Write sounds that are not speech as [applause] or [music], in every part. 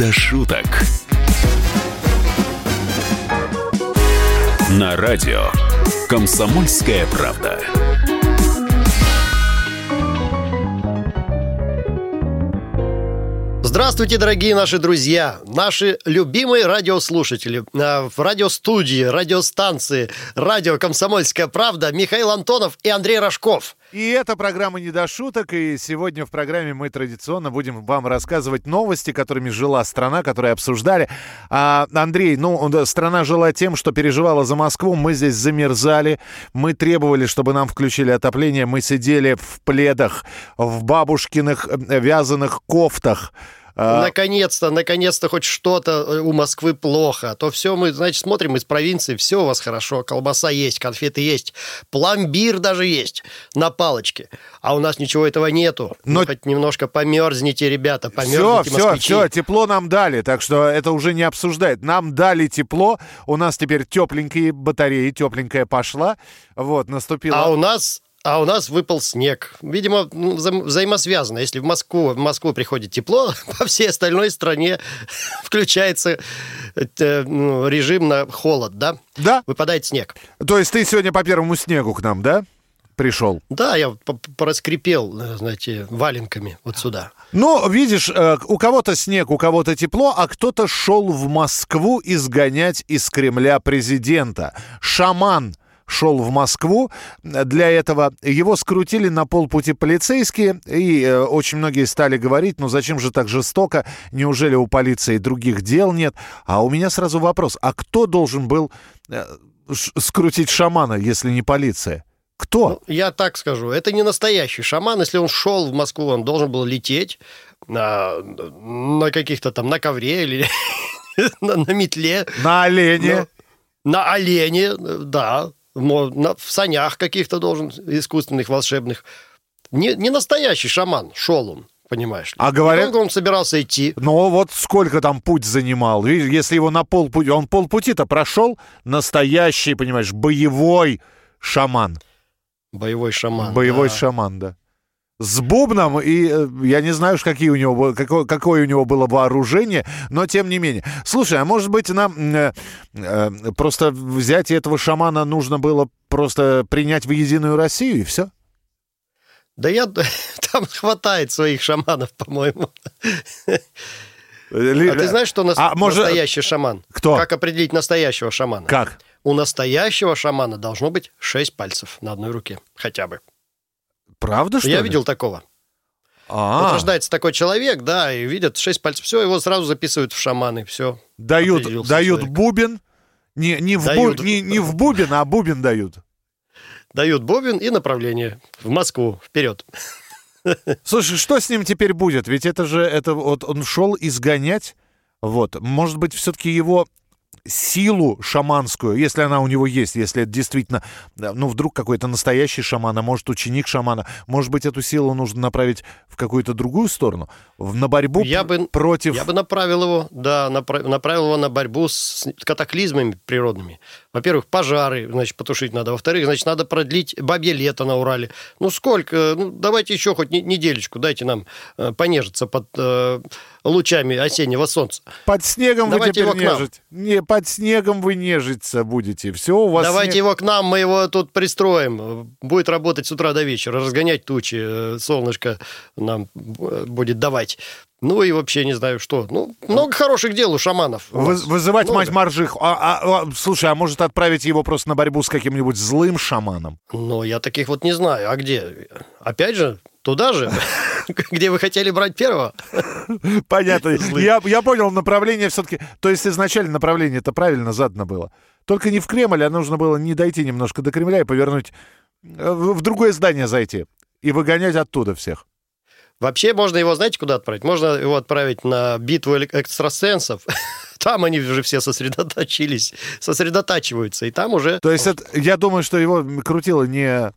до шуток». На радио «Комсомольская правда». Здравствуйте, дорогие наши друзья, наши любимые радиослушатели. А, в радиостудии, радиостанции, радио «Комсомольская правда» Михаил Антонов и Андрей Рожков. И это программа «Не до шуток», и сегодня в программе мы традиционно будем вам рассказывать новости, которыми жила страна, которые обсуждали. А, Андрей, ну, страна жила тем, что переживала за Москву, мы здесь замерзали, мы требовали, чтобы нам включили отопление, мы сидели в пледах, в бабушкиных э, вязаных кофтах. Наконец-то, наконец-то хоть что-то э, у Москвы плохо. А то все мы, значит, смотрим из провинции, все у вас хорошо. Колбаса есть, конфеты есть, пломбир даже есть на палочке. А у нас ничего этого нету. Но... Ну, хоть немножко померзните, ребята, померзните, Все, все, все, тепло нам дали, так что это уже не обсуждает. Нам дали тепло, у нас теперь тепленькие батареи, тепленькая пошла. Вот, наступила... А у нас а у нас выпал снег. Видимо, ну, вза взаимосвязано. Если в Москву, в Москву приходит тепло, [laughs] по всей остальной стране [laughs] включается э, ну, режим на холод, да? Да. Выпадает снег. То есть ты сегодня по первому снегу к нам, да? Пришел. Да, я пораскрепел, э, знаете, валенками вот сюда. Ну, видишь, э, у кого-то снег, у кого-то тепло, а кто-то шел в Москву изгонять из Кремля президента. Шаман шел в Москву. Для этого его скрутили на полпути полицейские, и э, очень многие стали говорить, ну зачем же так жестоко, неужели у полиции других дел нет? А у меня сразу вопрос, а кто должен был э, скрутить шамана, если не полиция? Кто? Ну, я так скажу, это не настоящий шаман. Если он шел в Москву, он должен был лететь на, на каких-то там, на ковре или [laughs] на, на метле. На олене. Но, на олене, да в санях каких-то должен, искусственных, волшебных. Не, не настоящий шаман, шел он понимаешь ли. А говорят... Долго он собирался идти. Ну, вот сколько там путь занимал. Если его на полпути... Он полпути-то прошел. Настоящий, понимаешь, боевой шаман. Боевой шаман. Боевой да. шаман, да с бубном, и э, я не знаю, какие у него, какое, какое у него было вооружение, но тем не менее. Слушай, а может быть нам э, э, просто взять этого шамана нужно было просто принять в единую Россию и все? Да я [laughs] там хватает своих шаманов, по-моему. Ли... А ты знаешь, что нас... а, может... настоящий шаман? Кто? Как определить настоящего шамана? Как? У настоящего шамана должно быть шесть пальцев на одной руке, хотя бы. Правда, что Я ли? видел такого. А-а-а. Вот рождается такой человек, да, и видят шесть пальцев, все, его сразу записывают в шаманы, все. Дают, дают бубен, не, не, в дают. Бу, не, не в бубен, а бубен дают. Дают бубен и направление в Москву, вперед. Слушай, что с ним теперь будет? Ведь это же, это вот он шел изгонять, вот, может быть, все-таки его силу шаманскую, если она у него есть, если это действительно, ну, вдруг какой-то настоящий шаман, а может, ученик шамана, может быть, эту силу нужно направить в какую-то другую сторону, на борьбу я бы, против... Я бы направил его, да, направил его на борьбу с катаклизмами природными. Во-первых, пожары, значит, потушить надо. Во-вторых, значит, надо продлить бабье лето на Урале. Ну, сколько? Ну, давайте еще хоть неделечку, дайте нам э, понежиться под э, лучами осеннего солнца. Под снегом давайте вы теперь нежить. Не, под снегом вы нежиться будете. Все у вас... Давайте снег... его к нам, мы его тут пристроим. Будет работать с утра до вечера, разгонять тучи. Э, солнышко нам э, будет давать. Ну и вообще не знаю что. Ну, много хороших дел у шаманов. Вы, вызывать много. мать Маржих. А, а, а, слушай, а может отправить его просто на борьбу с каким-нибудь злым шаманом? Ну, я таких вот не знаю. А где? Опять же, туда же, [laughs] где вы хотели брать первого. Понятно. [laughs] Я, я понял направление все-таки. То есть изначально направление это правильно задано было. Только не в Кремль, а нужно было не дойти немножко до Кремля и повернуть э, в другое здание зайти и выгонять оттуда всех. Вообще можно его, знаете, куда отправить? Можно его отправить на битву экстрасенсов. [laughs] Там они уже все сосредоточились, сосредотачиваются, и там уже... То есть это, я думаю, что его крутило не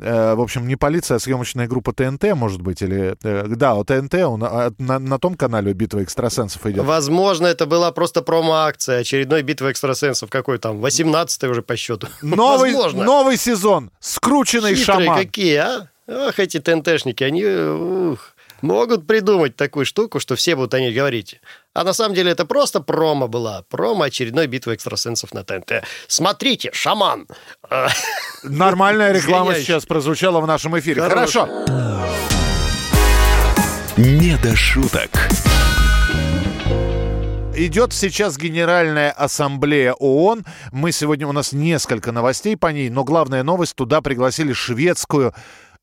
э, в общем, не полиция, а съемочная группа ТНТ, может быть, или... Э, да, у ТНТ, он, на, на том канале «Битва экстрасенсов» идет. Возможно, это была просто промо-акция, очередной «Битва экстрасенсов», какой там, 18-й уже по счету. [laughs] Новый, новый сезон, скрученный Хитрые шаман. какие, а? Ох, эти ТНТшники, они... Ух. Могут придумать такую штуку, что все будут о ней говорить. А на самом деле это просто промо была. Промо очередной битвы экстрасенсов на ТНТ. Смотрите, шаман! [laughs] Нормальная реклама сейчас прозвучала в нашем эфире. Хорошо. Не до шуток. Идет сейчас Генеральная Ассамблея ООН. Мы сегодня, у нас несколько новостей по ней, но главная новость, туда пригласили шведскую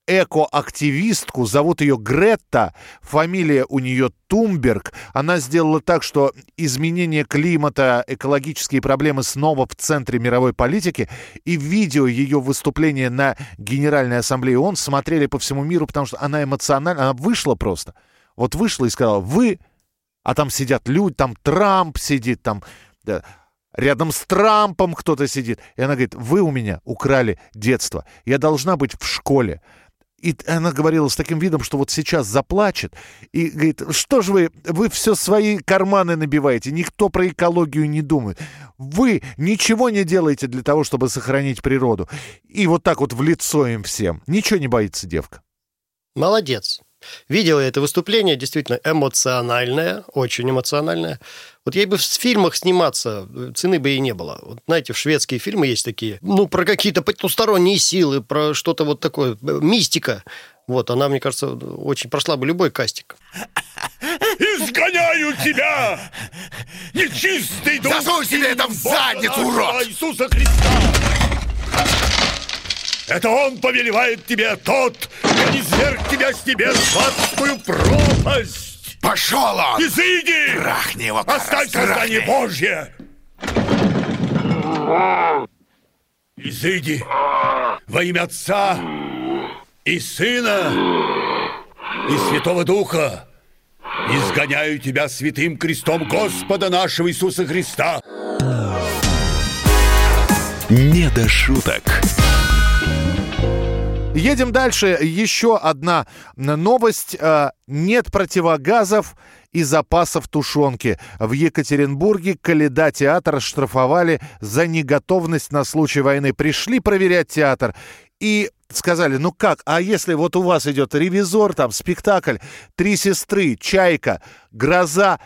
экоактивистку, зовут ее Гретта, фамилия у нее Тумберг. Она сделала так, что изменение климата, экологические проблемы снова в центре мировой политики. И видео ее выступления на Генеральной Ассамблее ООН смотрели по всему миру, потому что она эмоциональна, она вышла просто. Вот вышла и сказала, вы а там сидят люди, там Трамп сидит, там да, рядом с Трампом кто-то сидит. И она говорит, вы у меня украли детство, я должна быть в школе. И она говорила с таким видом, что вот сейчас заплачет. И говорит, что же вы, вы все свои карманы набиваете, никто про экологию не думает. Вы ничего не делаете для того, чтобы сохранить природу. И вот так вот в лицо им всем. Ничего не боится девка. Молодец. Видела я это выступление, действительно эмоциональное, очень эмоциональное. Вот ей бы в фильмах сниматься, цены бы ей не было. Вот знаете, в шведские фильмы есть такие, ну, про какие-то потусторонние силы, про что-то вот такое, мистика. Вот, она, мне кажется, очень прошла бы любой кастинг. Изгоняю тебя! Нечистый дух! Засунь себе это в задницу, урод! Иисуса Христа! Это Он повелевает тебе, тот, кто низверг тебя с небес в адскую пропасть! Пошел он! Изыди! Трахни его, Оставь создание. Божье! Изыди во имя Отца и Сына и Святого Духа! Изгоняю тебя святым крестом Господа нашего Иисуса Христа! Не до шуток. Едем дальше. Еще одна новость. Э, Нет противогазов и запасов тушенки. В Екатеринбурге Каледа театр штрафовали за неготовность на случай войны. Пришли проверять театр и сказали, ну как, а если вот у вас идет ревизор, там спектакль, три сестры, чайка, гроза,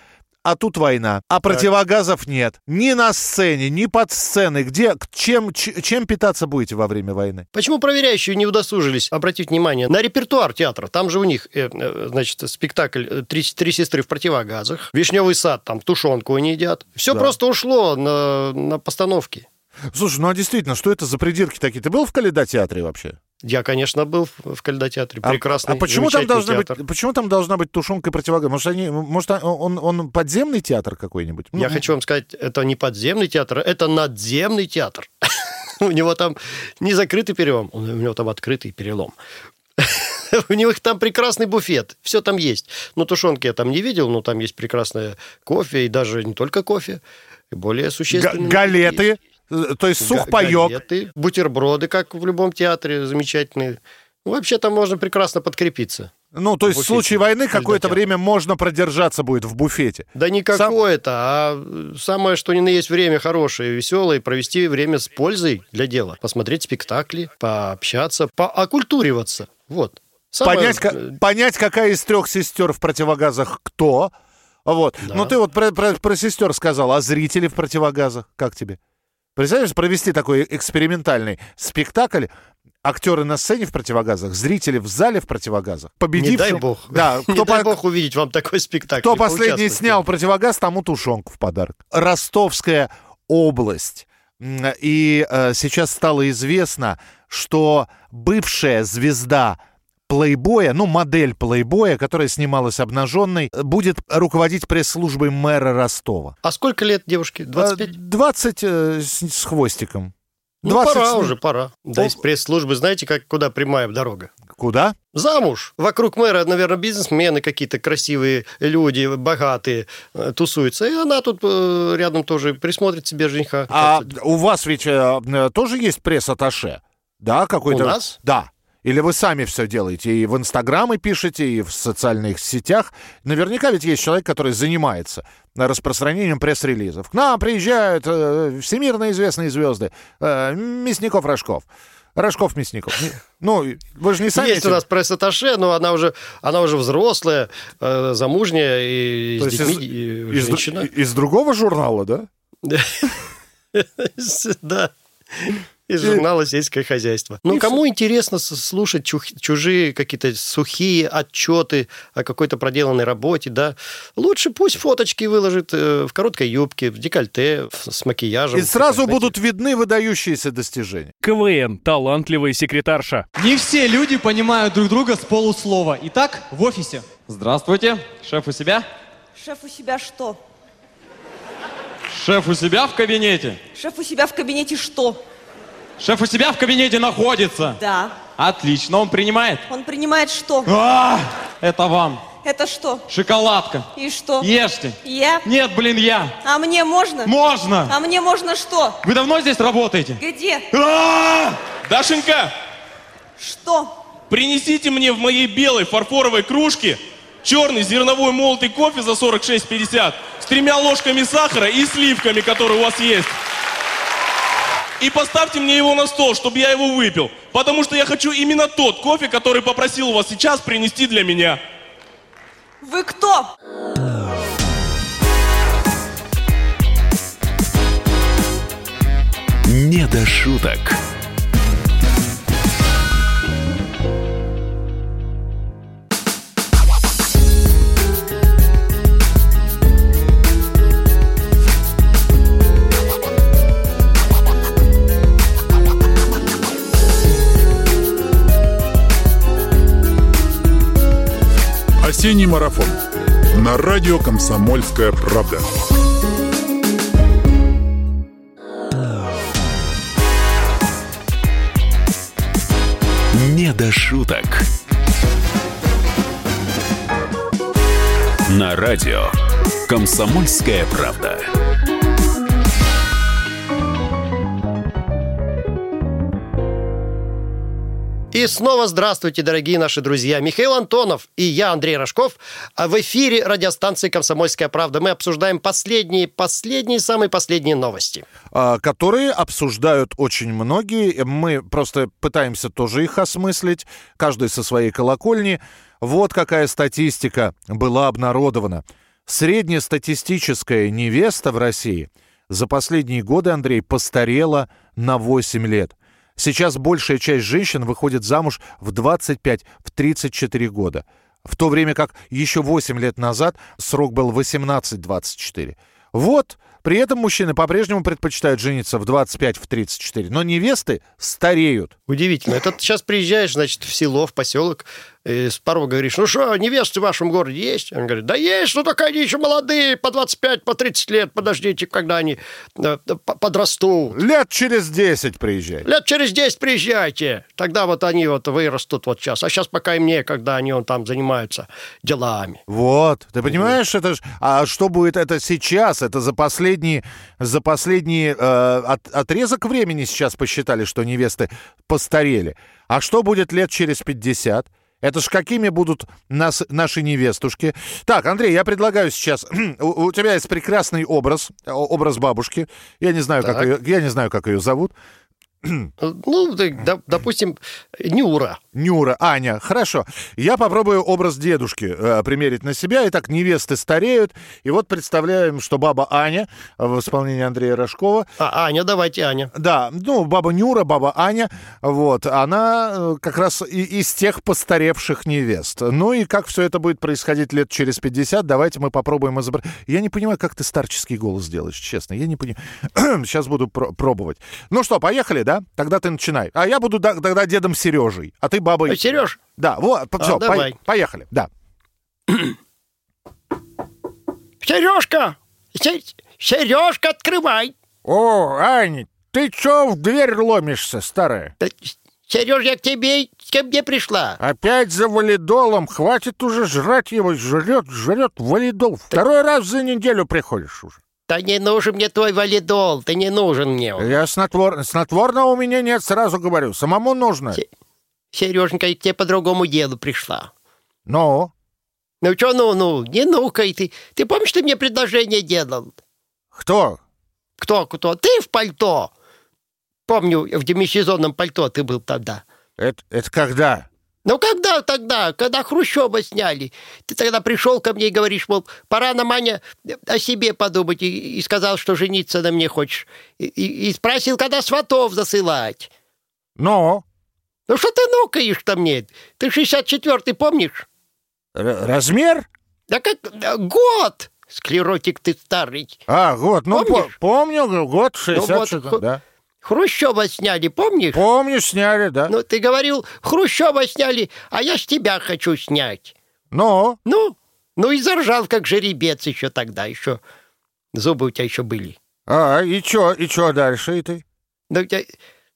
а тут война, а противогазов нет. Ни на сцене, ни под сценой. Где, чем, чем питаться будете во время войны? Почему проверяющие не удосужились обратить внимание на репертуар театра? Там же у них, э, э, значит, спектакль э, «Три, «Три сестры в противогазах», «Вишневый сад», там тушенку они едят. Все Да. просто ушло на, на постановки. Слушай, ну а действительно, что это за придирки такие? Ты был в Каледа театре вообще? Я, конечно, был в Кальдотеатре. А- Прекрасный, А, почему там должна театр. быть, почему там должна быть тушенка и противогаз? Может, они, может, он, он подземный театр какой-нибудь? Я Ну, хочу вам сказать, это не подземный театр, это надземный театр. [laughs] У него там не закрытый перелом, у него там открытый перелом. [laughs] У них там прекрасный буфет, все там есть. Ну, тушенки я там не видел, но там есть прекрасное кофе, и даже не только кофе, и более существенные. галеты, то есть сухпайок. галеты, бутерброды, как в любом театре, замечательные. Ну, Вообще там можно прекрасно подкрепиться. Ну, то есть в буфете. случае войны какое-то время можно продержаться будет в буфете. Да не какое-то, а самое, что ни на есть время хорошее, веселое, провести время с пользой для дела. Посмотреть спектакли, пообщаться, поокультуриваться. Вот. Самое, Понять, ка- э, понять, какая из трех сестер в противогазах кто. Вот. Да. Ну, ты вот про, про- про сестер сказал, а зрители в противогазах, как тебе? Представляешь, провести такой экспериментальный спектакль, актеры на сцене в противогазах, зрители в зале в противогазах. Не Победившим... дай бог. [laughs] Да, не кто, дай по- бог увидеть вам такой спектакль. кто последний снял противогаз, тому тушенку в подарок. Ростовская область. И э, сейчас стало известно, что бывшая звезда плейбоя, ну, модель плейбоя, которая снималась обнаженной, будет руководить пресс-службой мэра Ростова. А сколько лет девушке? 25? Э, 20 э, с, с хвостиком. Ну, 20 пора с- уже, пора. Да, из пресс-службы, знаете, как, куда прямая дорога? Куда? Замуж. Вокруг мэра, наверное, бизнесмены какие-то красивые люди, богатые, э, тусуются. И она тут рядом тоже присмотрит себе жениха. А у вас ведь тоже есть пресс-атташе? Да, какой-то? У нас? Да. Или вы сами все делаете, и в Инстаграмы пишете, и в социальных сетях. Наверняка ведь есть человек, который занимается распространением пресс-релизов. К нам приезжают э, всемирно известные звезды. Э, Мясников-Рожков. Рожков Мясников. Не- Ну, вы же не сами... Есть этим- у нас пресс-атташе, но она уже, она уже взрослая, э, замужняя и То с детьми, из, и из женщина. из другого журнала, да? [laughs] Да. Из журнала «Сельское хозяйство». Ну, кому интересно слушать чух- чужие какие-то сухие отчеты о какой-то проделанной работе, да, лучше пусть фоточки выложит э, в короткой юбке, в декольте, с макияжем. И сразу будут видны выдающиеся достижения. КВН «Талантливая секретарша». Не все люди понимают друг друга с полуслова. Итак, в офисе. Здравствуйте. Шеф у себя? Шеф у себя что? Шеф у себя в кабинете? Шеф у себя в кабинете что? Шеф у себя в кабинете находится? Да. Отлично, он принимает? Он принимает что? А, это вам. Это что? Шоколадка. И что? Ешьте. Я? Нет, блин, я. А мне можно? Можно. А мне можно что? Вы давно здесь работаете? Где? А! Дашенька, Что? принесите мне в моей белой фарфоровой кружке черный зерновой молотый кофе за 46,50 с тремя ложками сахара и сливками, которые у вас есть. И поставьте мне его на стол, чтобы я его выпил. Потому что я хочу именно тот кофе, который попросил у вас сейчас принести для меня. Вы кто? «Не до шуток». Осенний марафон. На радио «Комсомольская правда». «Не до шуток». На радио «Комсомольская правда». И снова здравствуйте, дорогие наши друзья. Михаил Антонов и я, Андрей Рожков. А В эфире радиостанции «Комсомольская правда». Мы обсуждаем последние, последние, самые последние новости. а, которые обсуждают очень многие. Мы просто пытаемся тоже их осмыслить, каждый со своей колокольни. Вот какая статистика была обнародована. Среднестатистическая невеста в России за последние годы, Андрей, постарела на 8 лет. Сейчас большая часть женщин выходит замуж в 25-34 года. В то время как еще 8 лет назад срок был 18-24. Вот, при этом мужчины по-прежнему предпочитают жениться в 25-34, но невесты стареют. Удивительно. Это ты сейчас приезжаешь, значит, в село, в поселок, и с порога говоришь, ну что, невесты в вашем городе есть? Он говорит, да есть, но только они еще молодые, по 25, по 30 лет, подождите, когда они э, подрастут. Лет через 10 приезжай. Лет через 10 приезжайте. Тогда вот они вот вырастут вот сейчас. А сейчас пока им некогда, они он там занимаются делами. Вот, ты понимаешь, это ж, а что будет это сейчас? Это за последний, за последний э, от- отрезок времени сейчас посчитали, что невесты постарели. А что будет лет через 50? Это ж какими будут нас, наши невестушки? Так, Андрей, я предлагаю сейчас... [clears throat] у, у тебя есть прекрасный образ, образ бабушки. Я не знаю, как ее, я не знаю, как ее зовут. Ну, да- допустим, Нюра. Нюра, Аня, хорошо. Я попробую образ дедушки э, примерить на себя. Итак, невесты стареют. И вот представляем, что баба Аня в исполнении Андрея Рожкова. А, Аня, давайте, Аня. Да, ну, баба Нюра, баба Аня, вот, она э, как раз и- из тех постаревших невест. Ну и как все это будет происходить лет через 50, давайте мы попробуем изобразить. Я не понимаю, как ты старческий голос делаешь, честно, я не понимаю. Сейчас [clears throat] буду про- пробовать. Ну что, поехали, да? Тогда ты начинай. А я буду да- тогда дедом Сережей, а ты бабой... Ой, Сереж? Да, вот, А, все, давай. поехали, да. [clears throat] Сережка! Сережка, открывай! О, Аня, ты чё в дверь ломишься, старая? Сереж, я к тебе, ко мне пришла. Опять за валидолом. Хватит уже жрать его. Жрет, жрет валидол. Второй раз за неделю приходишь уже. Да не нужен мне твой валидол, ты не нужен мне. Я снотвор... Снотворного у меня нет, сразу говорю. Самому нужно. Се- Сереженька, я к тебе по другому делу пришла. Ну? Ну что, ну, ну, не ну-ка ты. Ты помнишь, ты мне предложение делал? Кто? Кто, кто? Ты в пальто. Помню, в демисезонном пальто ты был тогда. Это, это когда? Ну, когда тогда? Когда Хрущева сняли. Ты тогда пришел ко мне и говоришь, мол, пора на Маня о себе подумать. И, и сказал, что жениться на мне хочешь. И, и, и спросил, когда сватов засылать. Ну? Ну, что ты нукаешь-то мне? Ты 64-й помнишь? Р- размер? Да как? Год! Склеротик ты старый. А, год. Ну, по- Помнишь? помню, год Ну, вот 66, ху- да. Хрущева сняли, помнишь? Помню, сняли, да. Ну, ты говорил, Хрущева сняли, а я с тебя хочу снять. Ну? Ну, ну и заржал, как жеребец еще тогда, еще. Зубы у тебя еще были. А, и чё, и чё дальше, и ты? Ну,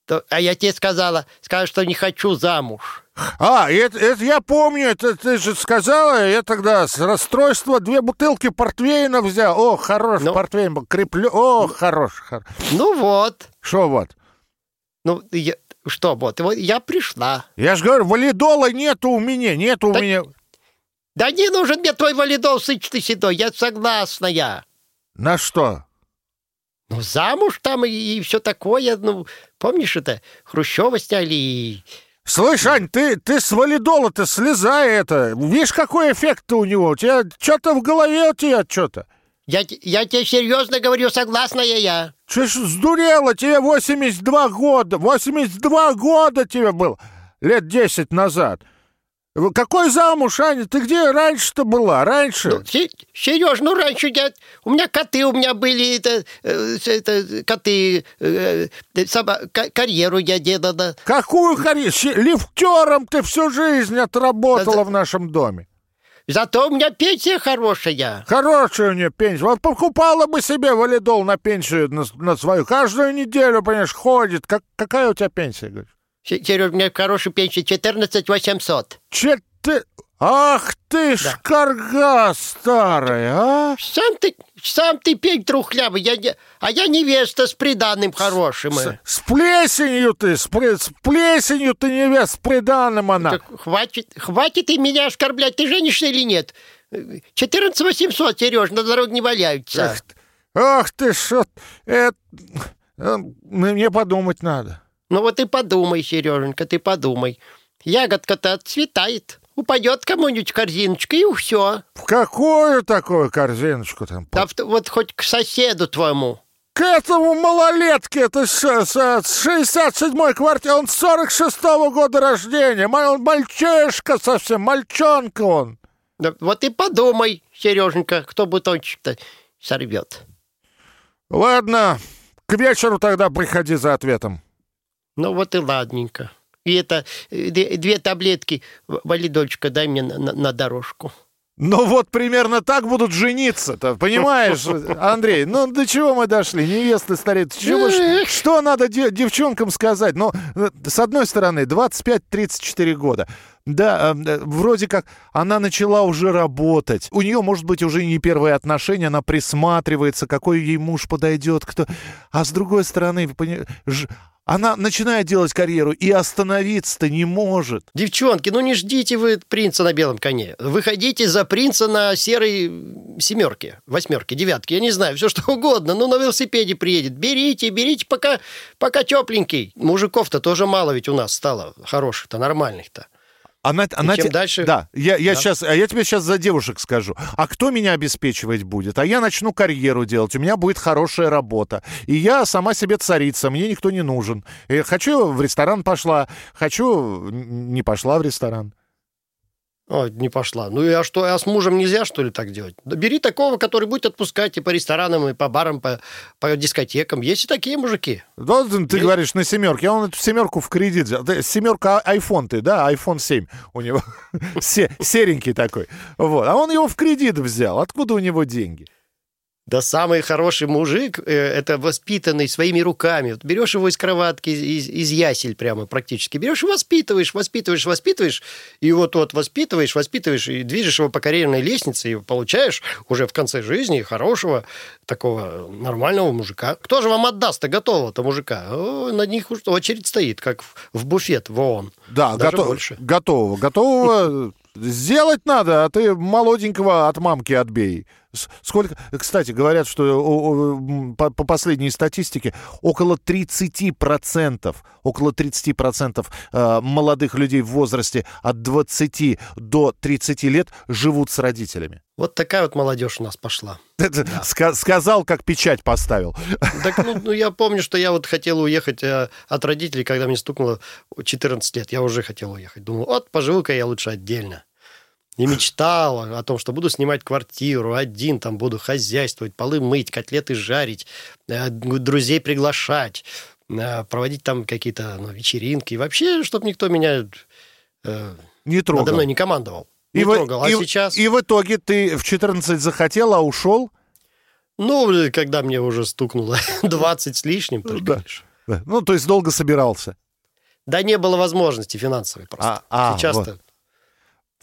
то- а я тебе сказала, сказала, что не хочу замуж. А, это, это я помню, это ты же сказала, я тогда с расстройства две бутылки портвейна взял. О, хорош Ну. портвейн был, креплю. О, хорош, хорош. Ну вот. Что вот? Ну, я- что вот, вот я пришла. Я же говорю, валидола нету у меня, нету у Так- меня. Да не нужен мне твой валидол, сыч ты седой, я согласна я. На что? Ну, замуж там и, и все такое, ну, помнишь это, Хрущева сняли и... Слышь, Ань, ты, ты с валидола-то слезай это. Видишь, какой эффект у него? У тебя что-то в голове у тебя что-то. Я, я тебе серьезно говорю, согласна я я. Че ж сдурела? Тебе 82 года. 82 года тебе было. Лет 10 назад. Какой замуж, Аня? Ты где раньше-то была? Раньше? Ну, Сереж, ну раньше я, у меня коты у меня были, это, э, это коты, э, ка- карьеру я делала. Какую карьеру? Лифтером ты всю жизнь отработала Да- в нашем доме. Зато у меня пенсия хорошая. Хорошая у нее пенсия. Вот покупала бы себе валидол на пенсию на, на свою. Каждую неделю, понимаешь, ходит. Как, какая у тебя пенсия? говоришь? Сереж, у меня хорошая пенсия 14 800. Че ты... Ах ты ж карга старая, а? Сам ты, сам ты пень трухлявый, я, не- а я невеста с приданным хорошим. С, с плесенью ты, с, с плесенью ты невест, с приданным она. Так хватит, хватит и меня оскорблять, ты женишься или нет? 14 800, Сереж, на дороге не валяются. Ах, ты- ах ты шо... Это... э, Мне подумать надо. Ну вот и подумай, Сереженька, ты подумай. Ягодка-то отцветает, упадет кому-нибудь корзиночка, и все. В какую такую корзиночку там? Да вот хоть к соседу твоему. К этому малолетке, это с, с, с 67-й квартиры, он 46-го года рождения, он мальчишка совсем, мальчонка он. Да вот и подумай, Сереженька, кто бутончик-то сорвет. Ладно, к вечеру тогда приходи за ответом. Ну вот и ладненько. И это э, две, таблетки в- валидольчика дай мне на, на- дорожку. Ну вот примерно так будут жениться-то, понимаешь, Андрей? Ну до чего мы дошли? Невесты стареют. Чего что надо де- девчонкам сказать? Ну, э, с одной стороны, 25-34 года. Да, э, э, вроде как она начала уже работать. У нее, может быть, уже не первые отношения, она присматривается, какой ей муж подойдет, кто... А с другой стороны, она начинает делать карьеру и остановиться-то не может. Девчонки, ну не ждите вы принца на белом коне. Выходите за принца на серой семерке, восьмерке, девятке, я не знаю, все что угодно. Ну, на велосипеде приедет. Берите, берите, пока, пока тепленький. Мужиков-то тоже мало ведь у нас стало хороших-то, нормальных-то. Она, она чем те- дальше- Да, я, я, Да. Сейчас, а я тебе сейчас за девушек скажу. А кто меня обеспечивать будет? А я начну карьеру делать, у меня будет хорошая работа. И я сама себе царица, мне никто не нужен. И хочу в ресторан пошла, хочу не пошла в ресторан. Ой, не пошла. Ну и а что, а с мужем нельзя, что ли, так делать? Да бери такого, который будет отпускать и по ресторанам, и по барам, по, по дискотекам. Есть и такие мужики. Да, ты говоришь на семерке, он эту семерку в кредит взял. Семерка а- iPhone ты, да, iPhone 7 у него. [laughs] Се- Серенький такой. Вот. А он его в кредит взял. Откуда у него деньги? Да самый хороший мужик, э, это воспитанный своими руками. Вот берешь его из кроватки, из, из ясель прямо практически. Берешь и воспитываешь, воспитываешь, воспитываешь. И вот вот воспитываешь, воспитываешь, и движешь его по карьерной лестнице, и получаешь уже в конце жизни хорошего, такого нормального мужика. Кто же вам отдаст-то готового-то мужика? О, на них уж очередь стоит, как в, в буфет в ООН. Да, Даже готов, больше. готового. Готового [laughs] сделать надо, а ты молоденького от мамки отбей. Сколько, кстати, говорят, что о- о, м, по, по последней статистике около 30%, около 30% э, молодых людей в возрасте от 20 до 30 лет живут с родителями. Вот такая вот молодежь у нас пошла. [laughs] Это ска- сказал, как печать поставил. [laughs] Так, ну, ну, я помню, что я вот хотел уехать э, от родителей, когда мне стукнуло 14 лет. Я уже хотел уехать. Думал, вот поживу-ка я лучше отдельно. И мечтал о том, что буду снимать квартиру один, там буду хозяйствовать, полы мыть, котлеты жарить, э, друзей приглашать, э, проводить там какие-то ну, вечеринки. И вообще, чтобы никто меня э, Не трогал. надо мной не командовал. Не И в- трогал. А и- сейчас... И в итоге ты в 14 захотел, а ушел? Ну, когда мне уже стукнуло [laughs] 20 с лишним, только Да. лишь. Да. Ну, то есть долго собирался. Да не было возможности финансовой просто. А, а, Сейчас-то вот.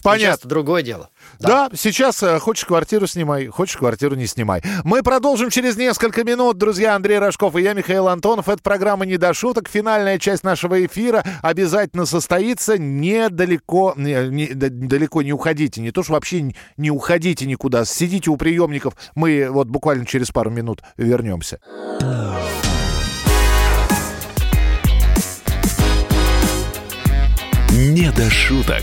Понятно. сейчас другое дело. Да, сейчас э, хочешь квартиру снимай, хочешь квартиру не снимай. Мы продолжим через несколько минут, друзья. Андрей Рожков и я, Михаил Антонов. Это программа «Не до шуток». Финальная часть нашего эфира обязательно состоится. Недалеко, не, не- да- далеко не уходите. Не то, что вообще не- не уходите никуда. Сидите у приемников. Мы вот буквально через пару минут вернемся. «Не до шуток».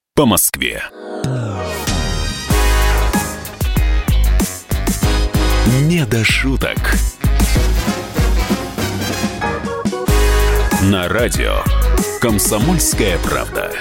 по Москве. Не до шуток. На радио «Комсомольская правда».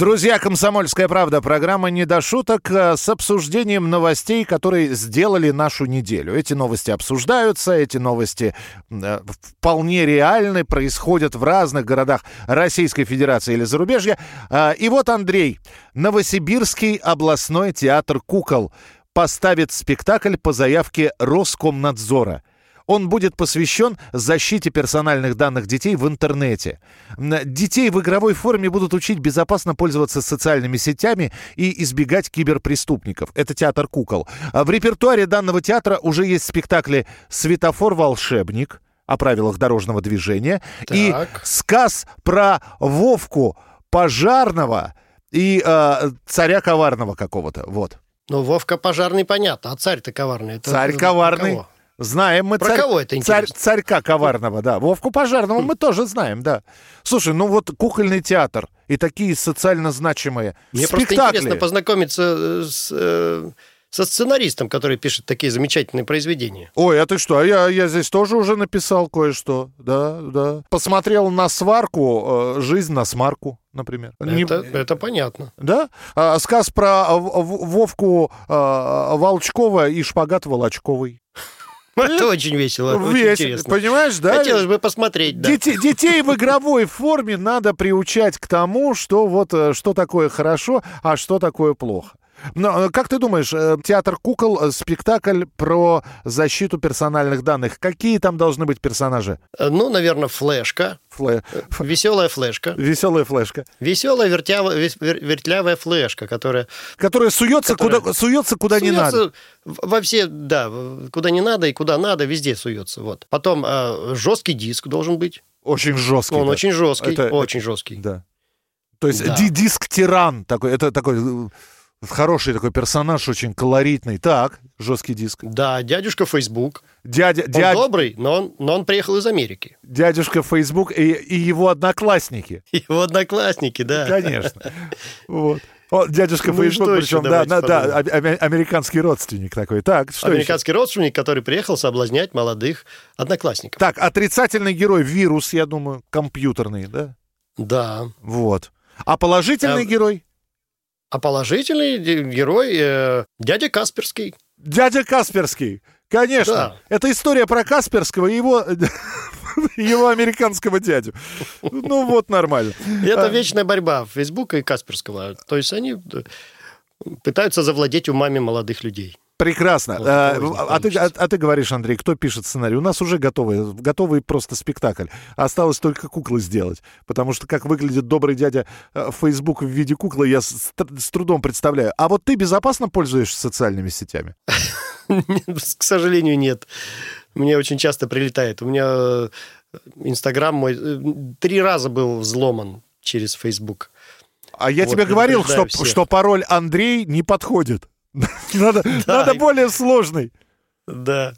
Друзья, «Комсомольская правда», программа «Не до шуток» э, с обсуждением новостей, которые сделали нашу неделю. Эти новости обсуждаются, эти новости э, вполне реальны, происходят в разных городах Российской Федерации или зарубежья. Э, И вот, Андрей, Новосибирский областной театр кукол поставит спектакль по заявке Роскомнадзора – он будет посвящен защите персональных данных детей в интернете. Детей в игровой форме будут учить безопасно пользоваться социальными сетями и избегать киберпреступников. Это театр кукол. А В репертуаре данного театра уже есть спектакли «Светофор-волшебник», о правилах дорожного движения, и Так. сказ про Вовку Пожарного и э, царя коварного какого-то. Вот. Ну, Вовка пожарный, понятно. А царь-то коварный. Это Царь коварный. кого? Знаем мы Про царь- кого это царь- царька коварного, да. Вовку Пожарного мы тоже знаем, да. Слушай, ну вот кукольный театр и такие социально значимые Мне просто спектакли. интересно познакомиться э, с, э, со сценаристом, который пишет такие замечательные произведения. Ой, а ты что? А я, я здесь тоже уже написал кое-что. Да, да. Посмотрел на сварку, э, жизнь на смарку, например. Не- Это, это понятно. Да? А, сказ про э, Вовку э, Волчкова и шпагат Волочковый. Это очень весело, очень Весело, интересно. Понимаешь, да? Хотелось бы посмотреть, да. Детей, детей в игровой форме надо приучать к тому, что вот э, что такое хорошо, а что такое плохо. Но, э, как ты думаешь, э, театр кукол, э, спектакль про защиту персональных данных, какие там должны быть персонажи? Ну, наверное, флешка. Флэ... Веселая флешка. Веселая флешка. Веселая вертява- вертлявая флешка, которая... Которая суется, Которая Куда, суется куда не суется надо. в- Во все, да, куда не надо и куда надо, везде суется. Вот. Потом э, жесткий диск должен быть. Очень жесткий. Он да. очень жесткий, Это- очень жесткий. Да. То есть Да. ди- диск-тиран такой, это такой хороший такой персонаж, очень колоритный. Так, жесткий диск. Да, дядюшка Facebook. Дядя, Он дядя, добрый, но он, но он приехал из Америки. дядюшка Facebook и, и его одноклассники. [laughs] Его одноклассники, да. Конечно. [laughs] Вот. О, дядюшка Ну Facebook, еще? причем, да, да, да, американский родственник такой. Так, что еще? Американский родственник, который приехал соблазнять молодых одноклассников. Так, отрицательный герой, вирус, я думаю, компьютерный, да? Да. Вот. А положительный А- герой? А положительный герой э, дядя Касперский. Дядя Касперский. Конечно. Да. Это история про Касперского и его, [laughs] его американского дядю. Ну вот, нормально. Это А, вечная борьба Фейсбука и Касперского. То есть они э, пытаются завладеть умами молодых людей. Прекрасно. Вот А, а, ты, а, а ты говоришь, Андрей, кто пишет сценарий? У нас уже готовый, готовый просто спектакль. Осталось только куклы сделать. Потому что как выглядит добрый дядя э, в Facebook в виде куклы, я с, с трудом представляю. А вот ты безопасно пользуешься социальными сетями? [laughs] К сожалению, нет. Мне очень часто прилетает. У меня э, Инстаграм мой э, три раза был взломан через Фейсбук. А я Вот, тебе говорил, что, всех. что пароль Андрей не подходит. [laughs] Надо, Да. надо более сложный. Да.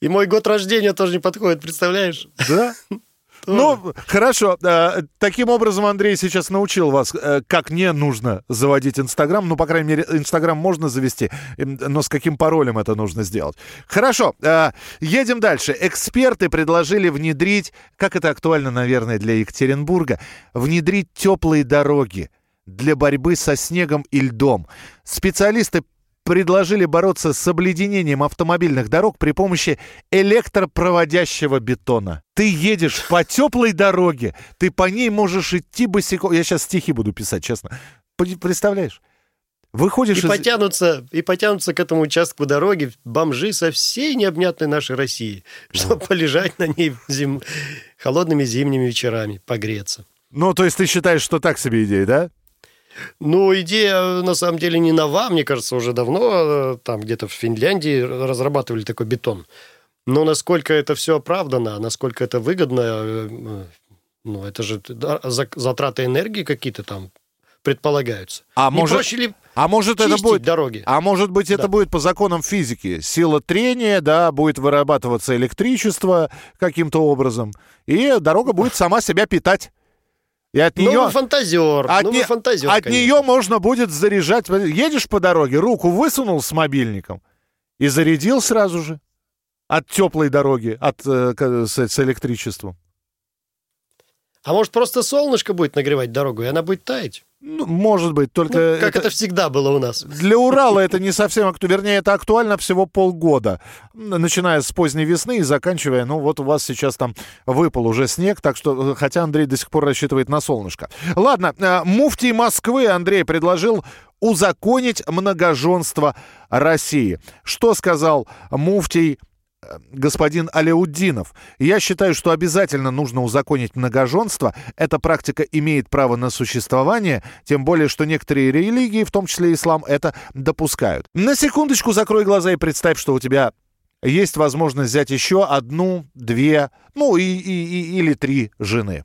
И мой год рождения тоже не подходит, представляешь? Да? [laughs] Ну, хорошо. Э, Таким образом, Андрей сейчас научил вас, э, как не нужно заводить Инстаграм. Ну, по крайней мере, Инстаграм можно завести, м, но с каким паролем это нужно сделать. Хорошо. э, Едем дальше. Эксперты предложили внедрить, как это актуально, наверное, для Екатеринбурга, внедрить теплые дороги для борьбы со снегом и льдом. Специалисты предложили бороться с обледенением автомобильных дорог при помощи электропроводящего бетона. Ты едешь по теплой дороге, ты по ней можешь идти босиком. Я сейчас стихи буду писать, честно. Представляешь? Выходишь И из... потянутся, и потянутся к этому участку дороги бомжи со всей необъятной нашей России, чтобы полежать на ней зим... холодными зимними вечерами, погреться. Ну, то есть ты считаешь, что так себе идея, да? Ну, идея, на самом деле, не нова. Мне кажется, уже давно э, там где-то в Финляндии разрабатывали такой бетон. Но насколько это все оправдано, насколько это выгодно, э, э, ну, это же затраты энергии какие-то там предполагаются. А Не может, проще ли а может это будет, дороги? а может быть это Да. будет по законам физики. Сила трения, да, будет вырабатываться электричество каким-то образом, и дорога будет сама себя питать. И от Ну, нее... вы фантазер, От, ну, не- фантазер, от конечно. нее можно будет заряжать. Едешь по дороге, руку высунул с мобильником и зарядил сразу же. От теплой дороги, от, э, с, с электричеством. А может, просто солнышко будет нагревать дорогу, и она будет таять? Ну, может быть, только... Ну, как это... всегда было у нас. Для Урала это не совсем актуально. Вернее, это актуально всего полгода. Начиная с поздней весны и заканчивая, ну вот у вас сейчас там выпал уже снег, так что, э, хотя Андрей до сих пор рассчитывает на солнышко. Ладно, э, муфтий Москвы Андрей предложил узаконить многоженство России. Что сказал муфтий господин Аляуддинов. Я считаю, что обязательно нужно узаконить многоженство. Эта практика имеет право на существование, тем более, что некоторые религии, в том числе ислам, это допускают. На секундочку закрой глаза и представь, что у тебя есть возможность взять еще одну, две, ну и, и- и- или три жены.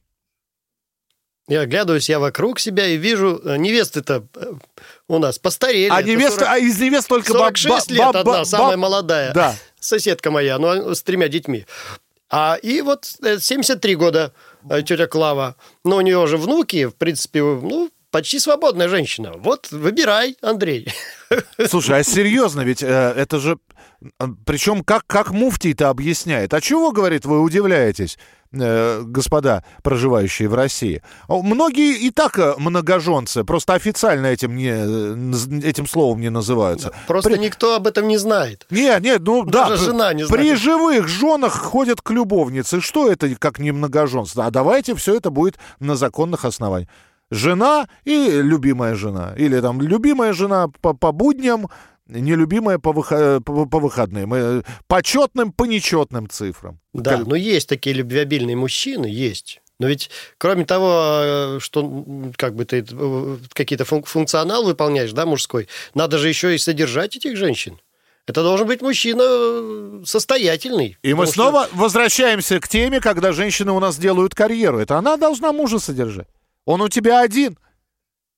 Я оглядываюсь я вокруг себя и вижу, э, невесты-то э, у нас постарели. А невеста, 40 а из невест только баб- 46 ба- лет ба- одна, ба- самая баб- молодая. Да. Соседка моя, ну, с тремя детьми. А и вот э, 73 года э, тетя Клава. Но у нее уже внуки, в принципе, ну, почти свободная женщина. Вот, выбирай, Андрей. Слушай, а серьезно, ведь э, это же... Причем как, как муфтий-то объясняет. А чего, говорит, вы удивляетесь, э, господа, проживающие в России? Многие и так э, многоженцы, просто официально этим, не, э, этим словом не называются. Просто При- никто об этом не знает. Не, нет, ну да. Даже при- жена не При знает. живых женах ходят к любовнице. Что это как не многоженство? А давайте все это будет на законных основаниях. Жена и любимая жена. Или там любимая жена по, по будням, нелюбимая по, выха- по, по выходным. Э, По четным, по нечетным цифрам. Да, Как- но есть такие любвеобильные мужчины, есть. Но ведь, кроме того, э, что как бы ты э, какие-то фун- функционал выполняешь, да, мужской, надо же еще и содержать этих женщин. Это должен быть мужчина состоятельный. И мы Потому что- снова возвращаемся к теме, когда женщины у нас делают карьеру. Это она должна мужа содержать. Он у тебя один.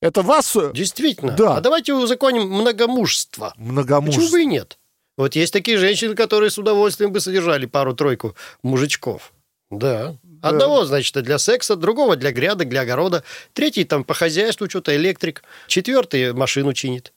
Это вас э, Действительно. Да. А давайте узаконим многомужество. многомужество. Почему бы и нет? Вот есть такие женщины, которые с удовольствием бы содержали пару-тройку мужичков. Да. Одного, значит, для секса, другого для грядок, для огорода. Третий там по хозяйству что-то электрик. Четвертый машину чинит.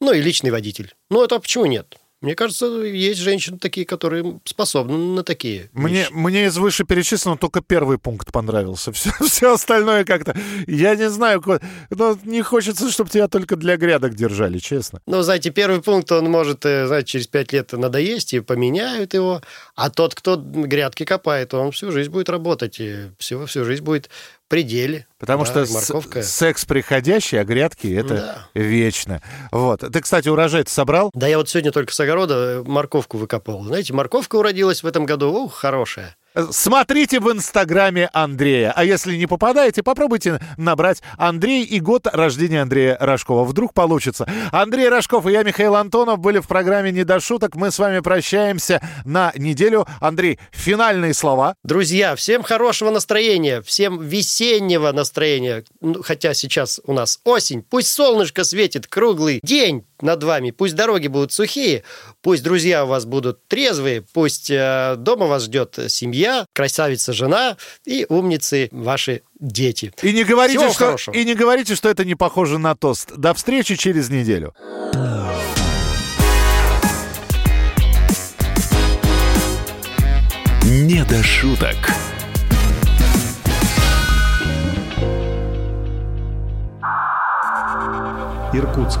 Ну и личный водитель. Ну это почему нет? Мне кажется, есть женщины такие, которые способны на такие Мне, вещи. мне из вышеперечисленного только первый пункт понравился. [laughs] Все, все остальное как-то... Я не знаю, но не хочется, чтобы тебя только для грядок держали, честно. Ну, знаете, первый пункт, он может, э, знаете, через пять лет надоесть, и поменяют его. А тот, кто грядки копает, он всю жизнь будет работать, и всю, всю жизнь будет пределе. Потому Да, что морковка. секс приходящий, а грядки это вечно. Вот. Ты, кстати, урожай собрал? Да я вот сегодня только с огорода э, морковку выкопал. Знаете, морковка уродилась в этом году, ух, хорошая. Смотрите в инстаграме Андрея. А если не попадаете, попробуйте набрать Андрей и год рождения Андрея Рожкова. Вдруг получится. Андрей Рожков и я, Михаил Антонов, были в программе «Не до шуток». Мы с вами прощаемся на неделю. Андрей, финальные слова. Друзья, всем хорошего настроения, всем весеннего настроения. Ну, Хотя сейчас у нас осень. Пусть солнышко светит круглый день над вами. Пусть дороги будут сухие. Пусть друзья у вас будут трезвые. Пусть э, дома вас ждет семья, красавица жена и умницы ваши дети. И не говорите, Всего что, хорошего. и не говорите, что это не похоже на тост. До встречи через неделю. Не до шуток. Иркутск.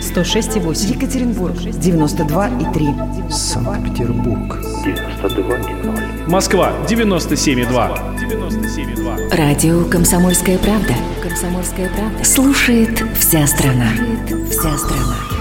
106,8. Екатеринбург 92,3. Санкт-Петербург. 92,0. Москва 97,2. 97,2. Радио «Комсомольская правда». «Комсомольская правда». Слушает вся страна. Вся страна.